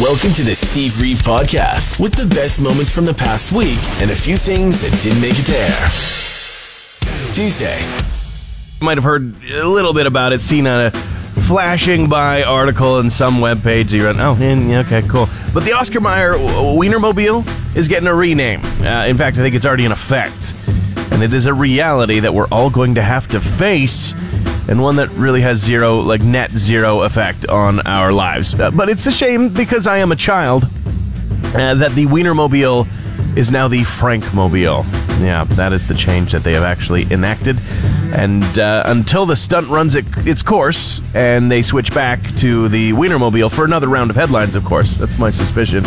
Welcome to the Steve Reeve Podcast with the best moments from the past week and a few things that didn't make it air. Tuesday. might have heard a little bit about it, seen on a flashing by article in some webpage. You run, oh, yeah, okay, cool. But the Oscar Mayer Wienermobile is getting a rename. Uh, in fact, I think it's already in effect. And it is a reality that we're all going to have to face, and one that really has zero, like net zero effect on our lives. Uh, but it's a shame because I am a child uh, that the Wienermobile is now the Frankmobile. Yeah, that is the change that they have actually enacted. And uh, until the stunt runs it, its course and they switch back to the Wienermobile for another round of headlines, of course. That's my suspicion.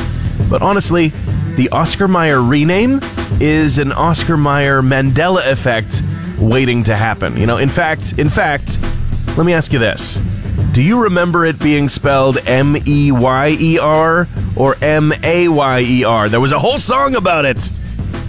But honestly, the Oscar Mayer rename is an Oscar Mayer Mandela effect waiting to happen. You know, in fact, in fact, let me ask you this. Do you remember it being spelled M E Y E R or M A Y E R? There was a whole song about it.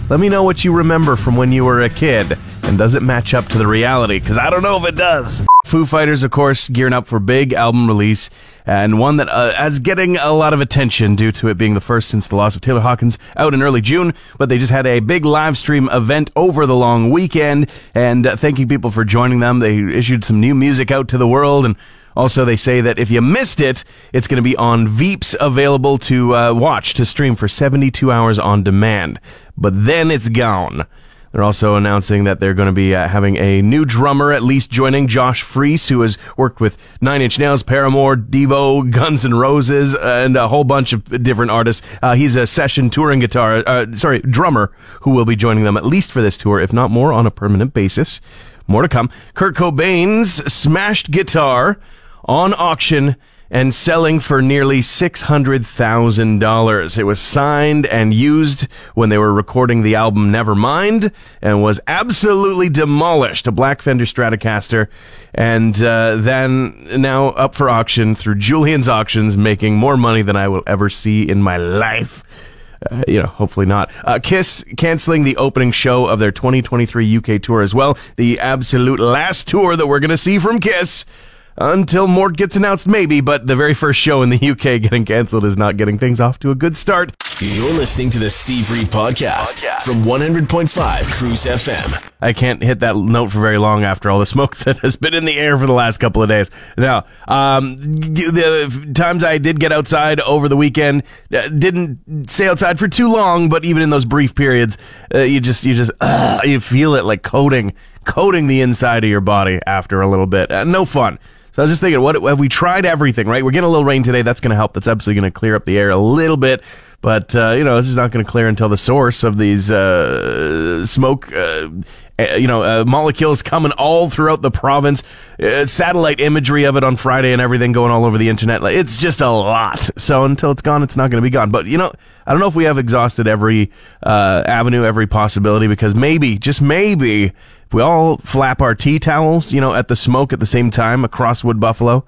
Let me know what you remember from when you were a kid. And does it match up to the reality? Because I don't know if it does. Foo Fighters, of course, gearing up for big album release, and one that uh, is getting a lot of attention due to it being the first since the loss of Taylor Hawkins out in early June. But they just had a big live stream event over the long weekend, and uh, thanking people for joining them. They issued some new music out to the world, and also, they say that if you missed it, it's going to be on Veeps available to uh, watch, to stream for 72 hours on demand. But then it's gone. They're also announcing that they're going to be uh, having a new drummer at least joining Josh Freese, who has worked with Nine Inch Nails, Paramore, Devo, Guns N' Roses, and a whole bunch of different artists. Uh, he's a session touring guitar, uh, sorry, drummer who will be joining them at least for this tour, if not more, on a permanent basis. More to come. Kurt Cobain's smashed guitar on auction and selling for nearly $600,000. It was signed and used when they were recording the album Nevermind and was absolutely demolished. A black Fender Stratocaster. And uh, then now up for auction through Julien's Auctions, making more money than I will ever see in my life. Uh, you know, hopefully not. Uh, Kiss canceling the opening show of their 2023 UK tour as well. The absolute last tour that we're going to see from Kiss until more gets announced, maybe, but the very first show in the UK getting canceled is not getting things off to a good start. You're listening to the Steve Reeve Podcast, Podcast. from 100.5 Cruz FM. I can't hit that note for very long after all the smoke that has been in the air for the last couple of days. Now, um, the times I did get outside over the weekend, uh, didn't stay outside for too long, but even in those brief periods, uh, you just, you just, uh, you feel it like coating, coating the inside of your body after a little bit. Uh, no fun. So I was just thinking, what have we tried everything, right? We're getting a little rain today. That's going to help. That's absolutely going to clear up the air a little bit. But, uh, you know, this is not going to clear until the source of these uh, smoke, uh, eh, you know, uh, molecules coming all throughout the province. Uh, satellite imagery of it on Friday and everything going all over the internet. It's just a lot. So until it's gone, it's not going to be gone. But, you know, I don't know if we have exhausted every uh, avenue, every possibility, because maybe, just maybe, we all flap our tea towels, you know, at the smoke at the same time across Wood Buffalo,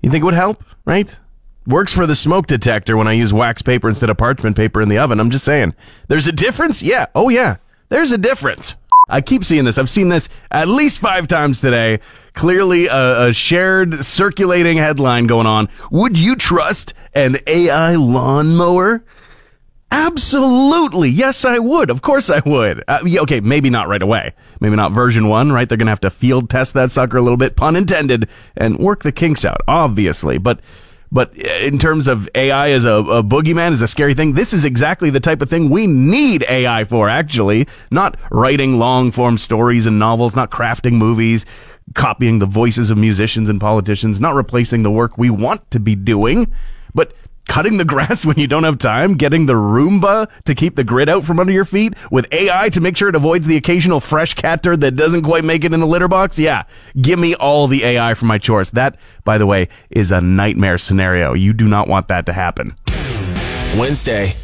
you think it would help, right? Works for the smoke detector when I use wax paper instead of parchment paper in the oven. I'm just saying. There's a difference? Yeah. Oh, yeah. There's a difference. I keep seeing this. I've seen this at least five times today. Clearly, a, a, shared circulating headline going on. Would you trust an AI lawnmower? Absolutely. Yes, I would. Of course I would. Uh, yeah, okay, maybe not right away. Maybe not version one, right? They're going to have to field test that sucker a little bit, pun intended, and work the kinks out, obviously. But, but in terms of AI as a, a boogeyman, as a scary thing, this is exactly the type of thing we need AI for, actually. Not writing long form stories and novels, not crafting movies, copying the voices of musicians and politicians, not replacing the work we want to be doing, but cutting the grass when you don't have time, getting the Roomba to keep the grit out from under your feet, with AI to make sure it avoids the occasional fresh cat turd that doesn't quite make it in the litter box. Yeah, give me all the AI for my chores. That, by the way, is a nightmare scenario. You do not want that to happen. Wednesday.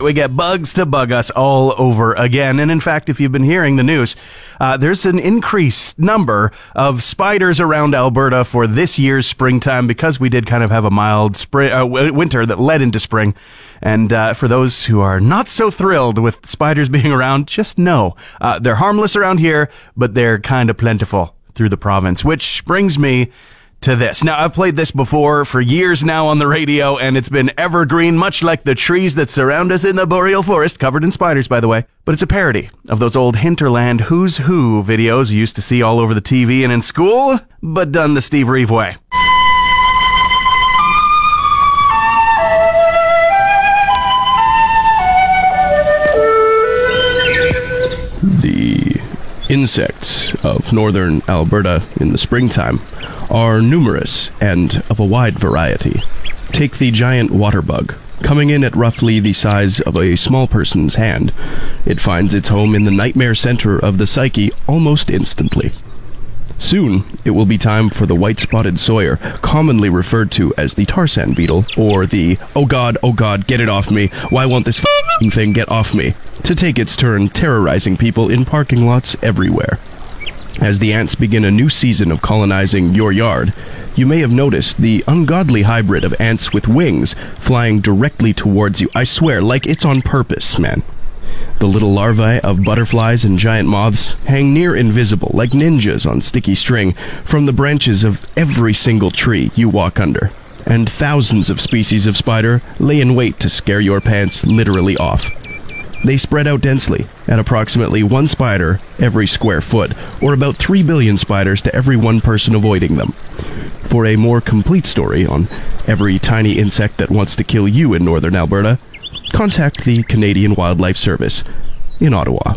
We get bugs to bug us all over again. And in fact, if you've been hearing the news, uh, there's an increased number of spiders around Alberta for this year's springtime because we did kind of have a mild spring, uh, winter that led into spring. And uh, for those who are not so thrilled with spiders being around, just know uh, they're harmless around here, but they're kind of plentiful through the province. Which brings me to this. Now, I've played this before for years now on the radio, and it's been evergreen, much like the trees that surround us in the boreal forest, covered in spiders, by the way. But it's a parody of those old hinterland Who's Who videos you used to see all over the TV and in school, but done the Steve Reeve way. The insects of northern Alberta in the springtime are numerous and of a wide variety. Take the giant water bug. Coming in at roughly the size of a small person's hand, it finds its home in the nightmare center of the psyche almost instantly. Soon, it will be time for the white spotted sawyer, commonly referred to as the Tarzan beetle, or the oh god, oh god, get it off me, why won't this thing get off me, to take its turn terrorizing people in parking lots everywhere. As the ants begin a new season of colonizing your yard, you may have noticed the ungodly hybrid of ants with wings flying directly towards you. I swear, like it's on purpose, man. The little larvae of butterflies and giant moths hang near invisible, like ninjas on sticky string, from the branches of every single tree you walk under. And thousands of species of spider lay in wait to scare your pants literally off. They spread out densely, at approximately one spider every square foot, or about 3 billion spiders to every one person avoiding them. For a more complete story on every tiny insect that wants to kill you in northern Alberta, contact the Canadian Wildlife Service in Ottawa.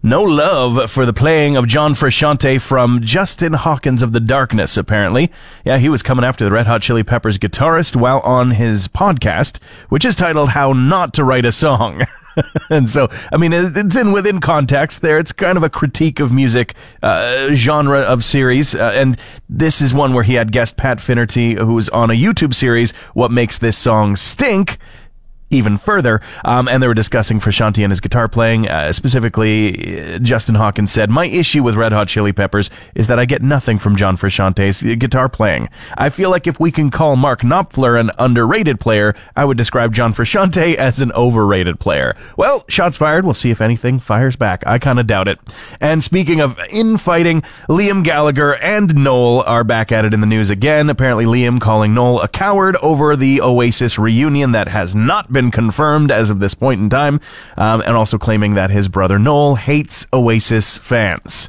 No love for the playing of John Frusciante from Justin Hawkins of the Darkness, apparently. Yeah, he was coming after the Red Hot Chili Peppers guitarist while on his podcast, which is titled How Not to Write a Song. and so, I mean, it's in within context there. It's kind of a critique of music uh, genre of series, uh, and this is one where he had guest Pat Finnerty, who was on a YouTube series, "What Makes This Song Stink." Even further. Um, and they were discussing Frusciante and his guitar playing. Uh, specifically, uh, Justin Hawkins said, My issue with Red Hot Chili Peppers is that I get nothing from John Frusciante's guitar playing. I feel like if we can call Mark Knopfler an underrated player, I would describe John Frusciante as an overrated player. Well, shots fired. We'll see if anything fires back. I kind of doubt it. And speaking of infighting, Liam Gallagher and Noel are back at it in the news again. Apparently, Liam calling Noel a coward over the Oasis reunion that has not been been confirmed as of this point in time, um, and also claiming that his brother Noel hates Oasis fans.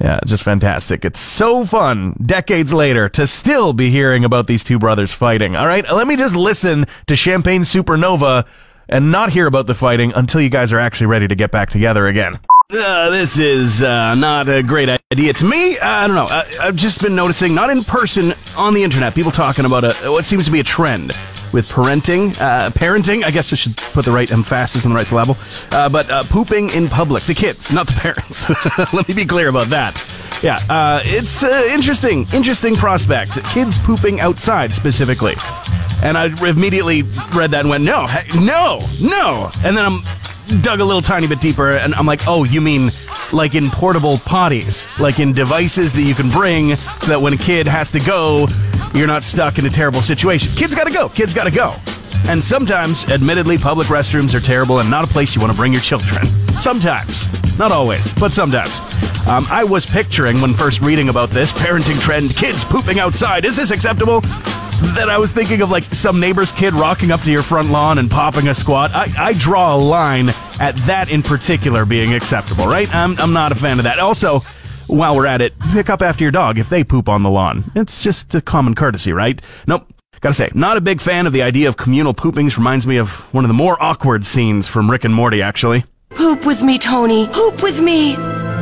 Yeah, just fantastic. It's so fun, decades later, to still be hearing about these two brothers fighting. All right, let me just listen to Champagne Supernova and not hear about the fighting until you guys are actually ready to get back together again. Uh, this is uh, not a great idea to me. Uh, I don't know. Uh, I've just been noticing, not in person, on the internet, people talking about a, what seems to be a trend with parenting, uh, parenting. I guess I should put the right emphasis on the right syllable. Uh, but uh, pooping in public, the kids, not the parents. Let me be clear about that. Yeah, uh, it's uh, interesting, interesting prospect. Kids pooping outside specifically, and I immediately read that and went, no, no, no, and then I'm dug a little tiny bit deeper and I'm like, oh, you mean like in portable potties, like in devices that you can bring so that when a kid has to go, you're not stuck in a terrible situation. Kids gotta go. Kids gotta go. And sometimes, admittedly, public restrooms are terrible and not a place you want to bring your children. Sometimes. Not always, but sometimes. Um, I was picturing when first reading about this parenting trend kids pooping outside. Is this acceptable? That I was thinking of like some neighbor's kid rocking up to your front lawn and popping a squat. I, I draw a line at that in particular being acceptable, right? I'm, I'm not a fan of that. Also, while we're at it, pick up after your dog if they poop on the lawn. It's just a common courtesy, right? Nope. Gotta say, not a big fan of the idea of communal poopings. Reminds me of one of the more awkward scenes from Rick and Morty, actually. Poop with me, Tony. Poop with me.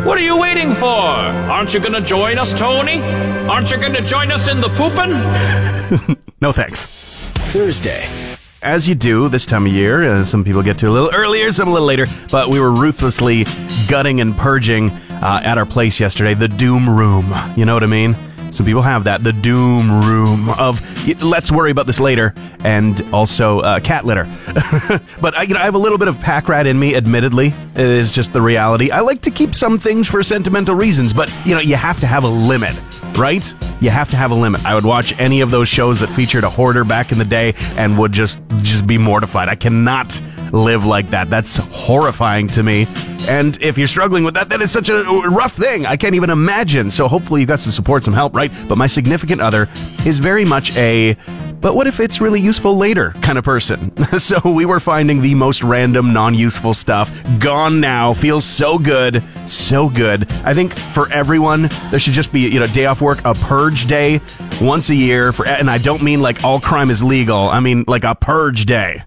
What are you waiting for? Aren't you gonna join us, Tony? Aren't you gonna join us in the pooping? no thanks. Thursday. As you do this time of year, uh, some people get to a little earlier, some a little later, but we were ruthlessly gutting and purging uh, at our place yesterday, the Doom Room. You know what I mean? Some people have that. The doom room of let's worry about this later, and also uh, cat litter. but I, you know, I have a little bit of pack rat in me. Admittedly, it is just the reality. I like to keep some things for sentimental reasons, but you know, you have to have a limit, right? You have to have a limit. I would watch any of those shows that featured a hoarder back in the day and would just just be mortified. I cannot live like that. That's horrifying to me. And if you're struggling with that, that is such a rough thing. I can't even imagine. So hopefully you got some support, some help, right? But my significant other is very much a but what if it's really useful later kind of person? so we were finding the most random, non useful stuff. Gone now. Feels so good. So good. I think for everyone, there should just be, you know, day off work, a purge day once a year. For, and I don't mean like all crime is legal. I mean like a purge day.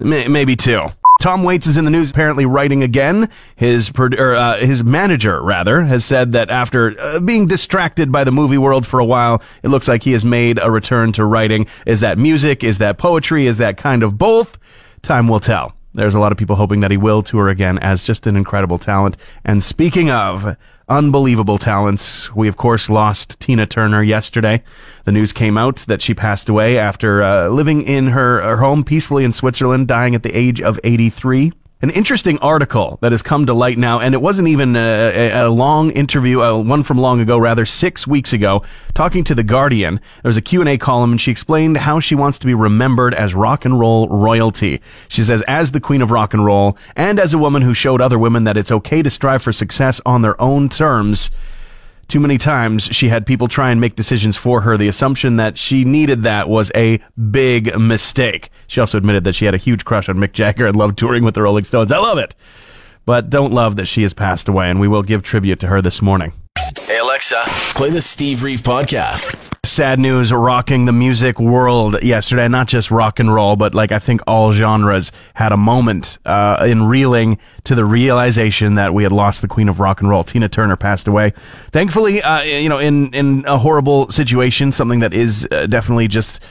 May- Maybe two. Tom Waits is in the news, apparently writing again. His or, uh, his manager, rather, has said that after uh, being distracted by the movie world for a while, it looks like he has made a return to writing. Is that music? Is that poetry? Is that kind of both? Time will tell. There's a lot of people hoping that he will tour again as just an incredible talent. And speaking of unbelievable talents, we of course lost Tina Turner yesterday. The news came out that she passed away after uh, living in her, her home peacefully in Switzerland, dying at the age of 83 an interesting article that has come to light now, and it wasn't even a, a, a long interview, uh, one from long ago, rather six weeks ago, talking to the Guardian. There was a Q&A column, and she explained how she wants to be remembered as rock and roll royalty. She says, as the queen of rock and roll, and as a woman who showed other women that it's okay to strive for success on their own terms, too many times she had people try and make decisions for her. The assumption that she needed that was a big mistake. She also admitted that she had a huge crush on Mick Jagger and loved touring with the Rolling Stones. I love it. But don't love that she has passed away, and we will give tribute to her this morning. Hey Alexa, play the Steve Reeve podcast. Sad news rocking the music world yesterday. Not just rock and roll, but like I think all genres had a moment uh, in reeling to the realization that we had lost the queen of rock and roll. Tina Turner passed away. Thankfully, uh, you know, in in a horrible situation, something that is uh, definitely just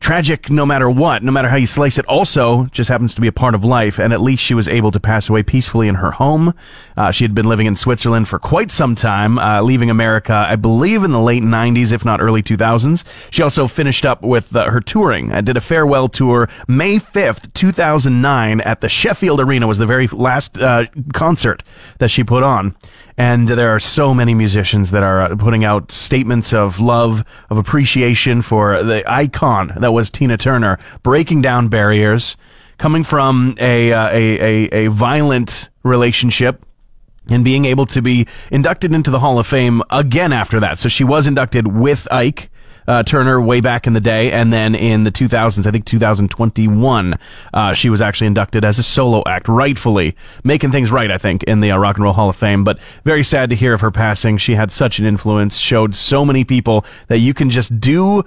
tragic no matter what, no matter how you slice it, also just happens to be a part of life. And at least she was able to pass away peacefully in her home. Uh, she had been living in Switzerland for quite some time, uh, leaving America, I believe, in the late 90s, if not early 2000s. She also finished up with uh, her touring. I did a farewell tour May 5th, 2009, at the Sheffield Arena, was the very last uh, concert that she put on. And there are so many musicians that are uh, putting out statements of love, of appreciation for the icon that was Tina Turner, breaking down barriers, coming from a, uh, a, a, a violent relationship and being able to be inducted into the Hall of Fame again after that. So she was inducted with Ike. Uh, Turner way back in the day, and then in the 2000s, I think 2021, uh, she was actually inducted as a solo act, rightfully making things right, I think, in the uh, Rock and Roll Hall of Fame. But very sad to hear of her passing. She had such an influence, showed so many people that you can just do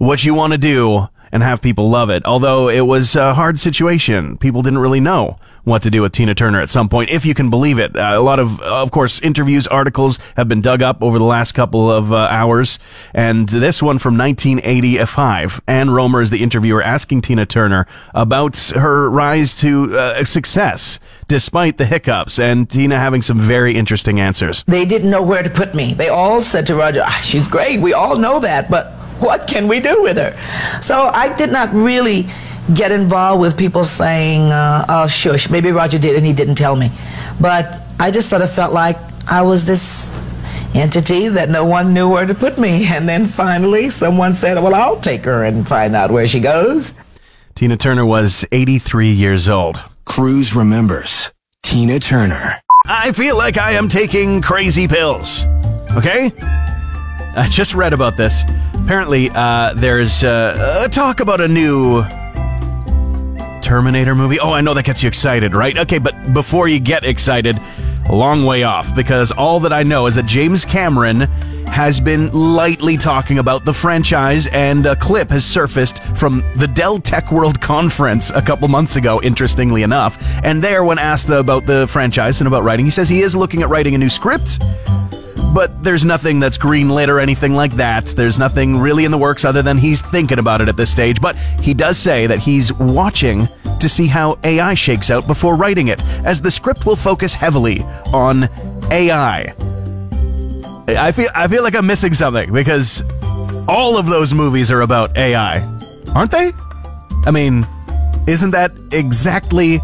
what you want to do and have people love it. Although it was a hard situation, people didn't really know what to do with Tina Turner at some point, if you can believe it. Uh, a lot of, of course, interviews, articles have been dug up over the last couple of uh, hours, and this one from 1985. Ann Romer is the interviewer asking Tina Turner about her rise to uh, success despite the hiccups, and Tina having some very interesting answers. They didn't know where to put me. They all said to Roger, ah, she's great, we all know that, but what can we do with her? So I did not really get involved with people saying, uh, oh, shush, maybe Roger did and he didn't tell me. But I just sort of felt like I was this entity that no one knew where to put me. And then finally someone said, well, I'll take her and find out where she goes. Tina Turner was 83 years old. Cruz remembers Tina Turner. I feel like I am taking crazy pills. Okay? I just read about this. Apparently, uh, there's uh, a talk about a new Terminator movie. Oh, I know that gets you excited, right? Okay, but before you get excited, a long way off, because all that I know is that James Cameron has been lightly talking about the franchise, and a clip has surfaced from the Dell Tech World Conference a couple months ago, interestingly enough. And there, when asked about the franchise and about writing, he says he is looking at writing a new script but there's nothing that's greenlit or anything like that. There's nothing really in the works other than he's thinking about it at this stage. But he does say that he's watching to see how AI shakes out before writing it, as the script will focus heavily on AI. I feel I feel like I'm missing something because all of those movies are about AI, aren't they? I mean, isn't that exactly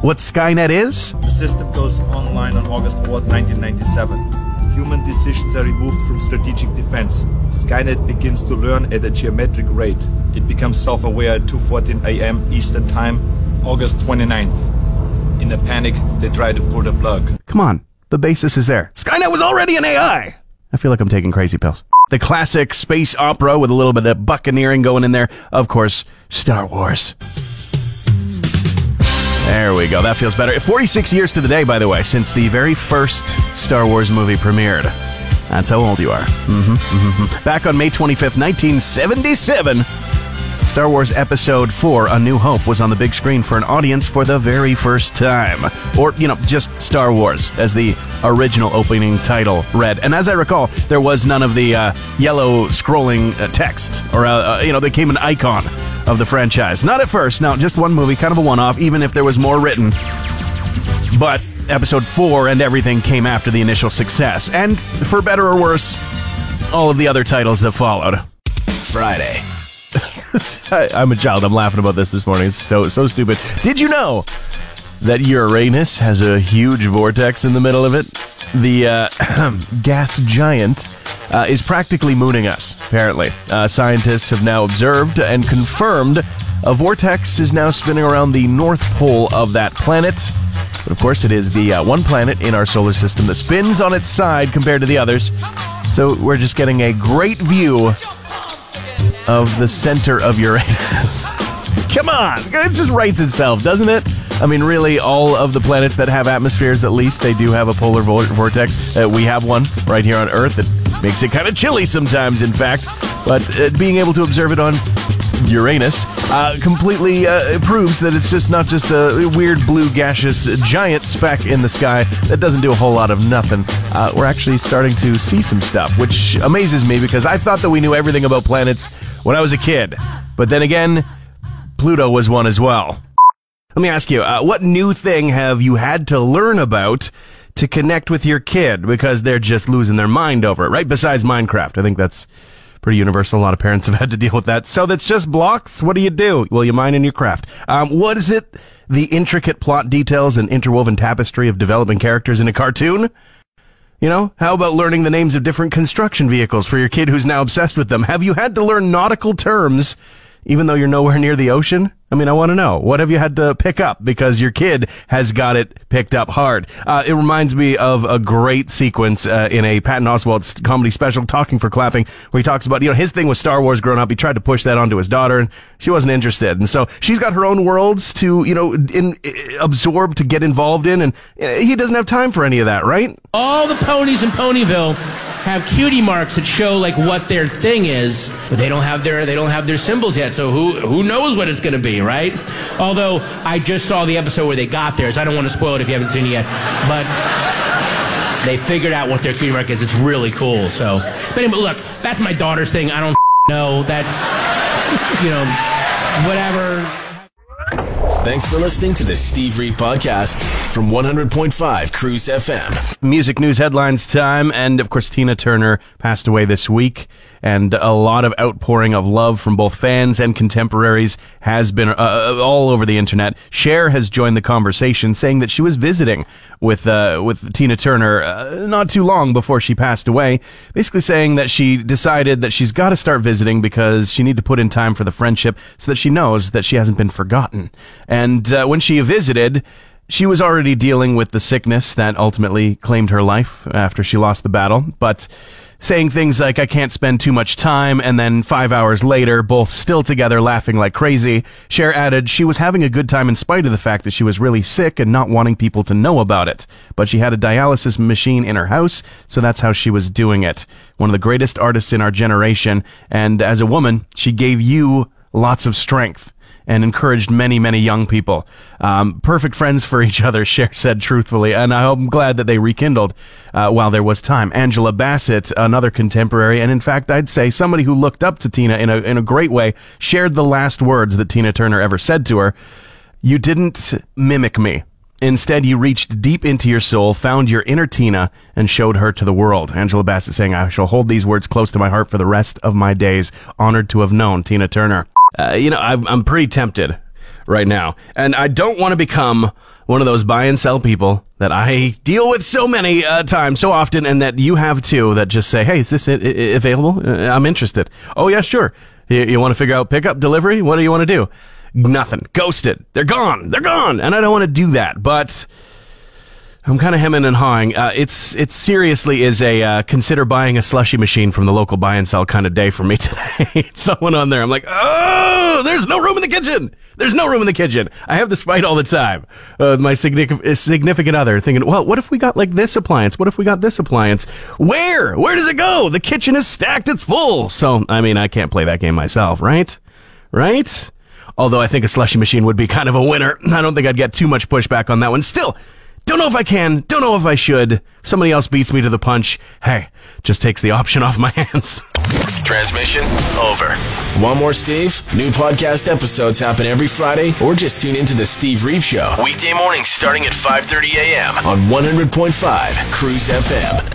what Skynet is? The system goes online on August 4, 1997. Human decisions are removed from strategic defense. Skynet begins to learn at a geometric rate. It becomes self-aware at 2:14 a.m. Eastern Time, August 29th. In a panic, they try to pull the plug. Come on, the basis is there. Skynet was already an AI. I feel like I'm taking crazy pills. The classic space opera with a little bit of buccaneering going in there. Of course, Star Wars. There we go. That feels better. 46 years to the day, by the way, since the very first Star Wars movie premiered. That's how old you are. hmm hmm Back on May 25th, 1977, Star Wars Episode 4 A New Hope was on the big screen for an audience for the very first time. Or, you know, just Star Wars, as the original opening title read. And as I recall, there was none of the uh, yellow scrolling uh, text, or, uh, uh, you know, they came an icon of the franchise. Not at first, no, just one movie, kind of a one off, even if there was more written. But Episode 4 and everything came after the initial success. And for better or worse, all of the other titles that followed. Friday. I, I'm a child. I'm laughing about this this morning. It's so, so stupid. Did you know that Uranus has a huge vortex in the middle of it? The uh, gas giant uh, is practically mooning us, apparently. Uh, scientists have now observed and confirmed a vortex is now spinning around the north pole of that planet. But of course, it is the uh, one planet in our solar system that spins on its side compared to the others. So we're just getting a great view of the center of Uranus. Come on, it just writes itself, doesn't it? I mean, really, all of the planets that have atmospheres, at least, they do have a polar vor- vortex. Uh, we have one right here on Earth that makes it kind of chilly sometimes, in fact. But uh, being able to observe it on Uranus uh, completely uh, proves that it's just not just a weird blue gaseous giant speck in the sky that doesn't do a whole lot of nothing. Uh, we're actually starting to see some stuff, which amazes me because I thought that we knew everything about planets when I was a kid. But then again, Pluto was one as well. Let me ask you, uh, what new thing have you had to learn about to connect with your kid because they're just losing their mind over it, right? Besides Minecraft. I think that's pretty universal. A lot of parents have had to deal with that. So that's just blocks. What do you do? Well, you mine in your craft. Um, what is it? The intricate plot details and interwoven tapestry of developing characters in a cartoon? You know, how about learning the names of different construction vehicles for your kid who's now obsessed with them? Have you had to learn nautical terms even though you're nowhere near the ocean? I mean, I want to know. What have you had to pick up because your kid has got it picked up hard? Uh, it reminds me of a great sequence uh, in a Patton Oswalt comedy special, Talking for Clapping, where he talks about, you know, his thing was Star Wars growing up. He tried to push that onto his daughter, and she wasn't interested. And so she's got her own worlds to, you know, in, absorb, to get involved in, and uh, he doesn't have time for any of that, right? All the ponies in Ponyville have cutie marks that show like what their thing is, but they don't have their they don't have their symbols yet. So who who knows what it's going to be, right? Although I just saw the episode where they got theirs. I don't want to spoil it if you haven't seen it yet, but they figured out what their cutie mark is. It's really cool. So, but anyway, look, that's my daughter's thing. I don't know. That's you know whatever. Thanks for listening to the Steve Reeve Podcast from 100.5 Cruz FM. Music news headlines time, and of course, Tina Turner passed away this week, and a lot of outpouring of love from both fans and contemporaries has been uh, uh, all over the internet. Cher has joined the conversation, saying that she was visiting with uh, with Tina Turner uh, not too long before she passed away, basically saying that she decided that she's got to start visiting because she need to put in time for the friendship so that she knows that she hasn't been forgotten. Uh, when she visited, she was already dealing with the sickness that ultimately claimed her life after she lost the battle, but saying things like, I can't spend too much time, and then five hours later, both still together laughing like crazy, Cher added she was having a good time in spite of the fact that she was really sick and not wanting people to know about it. But she had a dialysis machine in her house, so that's how she was doing it. One of the greatest artists in our generation, and as a woman, she gave you lots of strength and encouraged many, many young people. Um, perfect friends for each other, Cher said truthfully, and I'm glad that they rekindled uh, while there was time. Angela Bassett, another contemporary, and in fact, I'd say somebody who looked up to Tina in a, in a great way, shared the last words that Tina Turner ever said to her. You didn't mimic me. Instead, you reached deep into your soul, found your inner Tina, and showed her to the world. Angela Bassett saying, I shall hold these words close to my heart for the rest of my days. Honored to have known Tina Turner. Uh, you know, I'm, I'm pretty tempted right now. And I don't want to become one of those buy and sell people that I deal with so many uh, times, so often, and that you have too, that just say, hey, is this available? Uh, I'm interested. Oh, yeah, sure. You, you want to figure out pickup, delivery? What do you want to do? Nothing. Ghosted. They're gone. They're gone. And I don't want to do that, but I'm kind of hemming and hawing. Uh, it's it seriously is a uh, consider buying a slushy machine from the local buy and sell kind of day for me today. Someone on there, I'm like, oh, there's no room in the kitchen. There's no room in the kitchen. I have this fight all the time uh, with my significant significant other, thinking, well, what if we got like this appliance? What if we got this appliance? Where? Where does it go? The kitchen is stacked. It's full. So I mean, I can't play that game myself, right? Right? Although I think a slushy machine would be kind of a winner. I don't think I'd get too much pushback on that one. Still, don't know if I can. Don't know if I should. Somebody else beats me to the punch. Hey, just takes the option off my hands. Transmission over. One more Steve? New podcast episodes happen every Friday, or just tune into the Steve Reeve Show weekday mornings starting at 5:30 a.m. on 100.5 Cruz FM.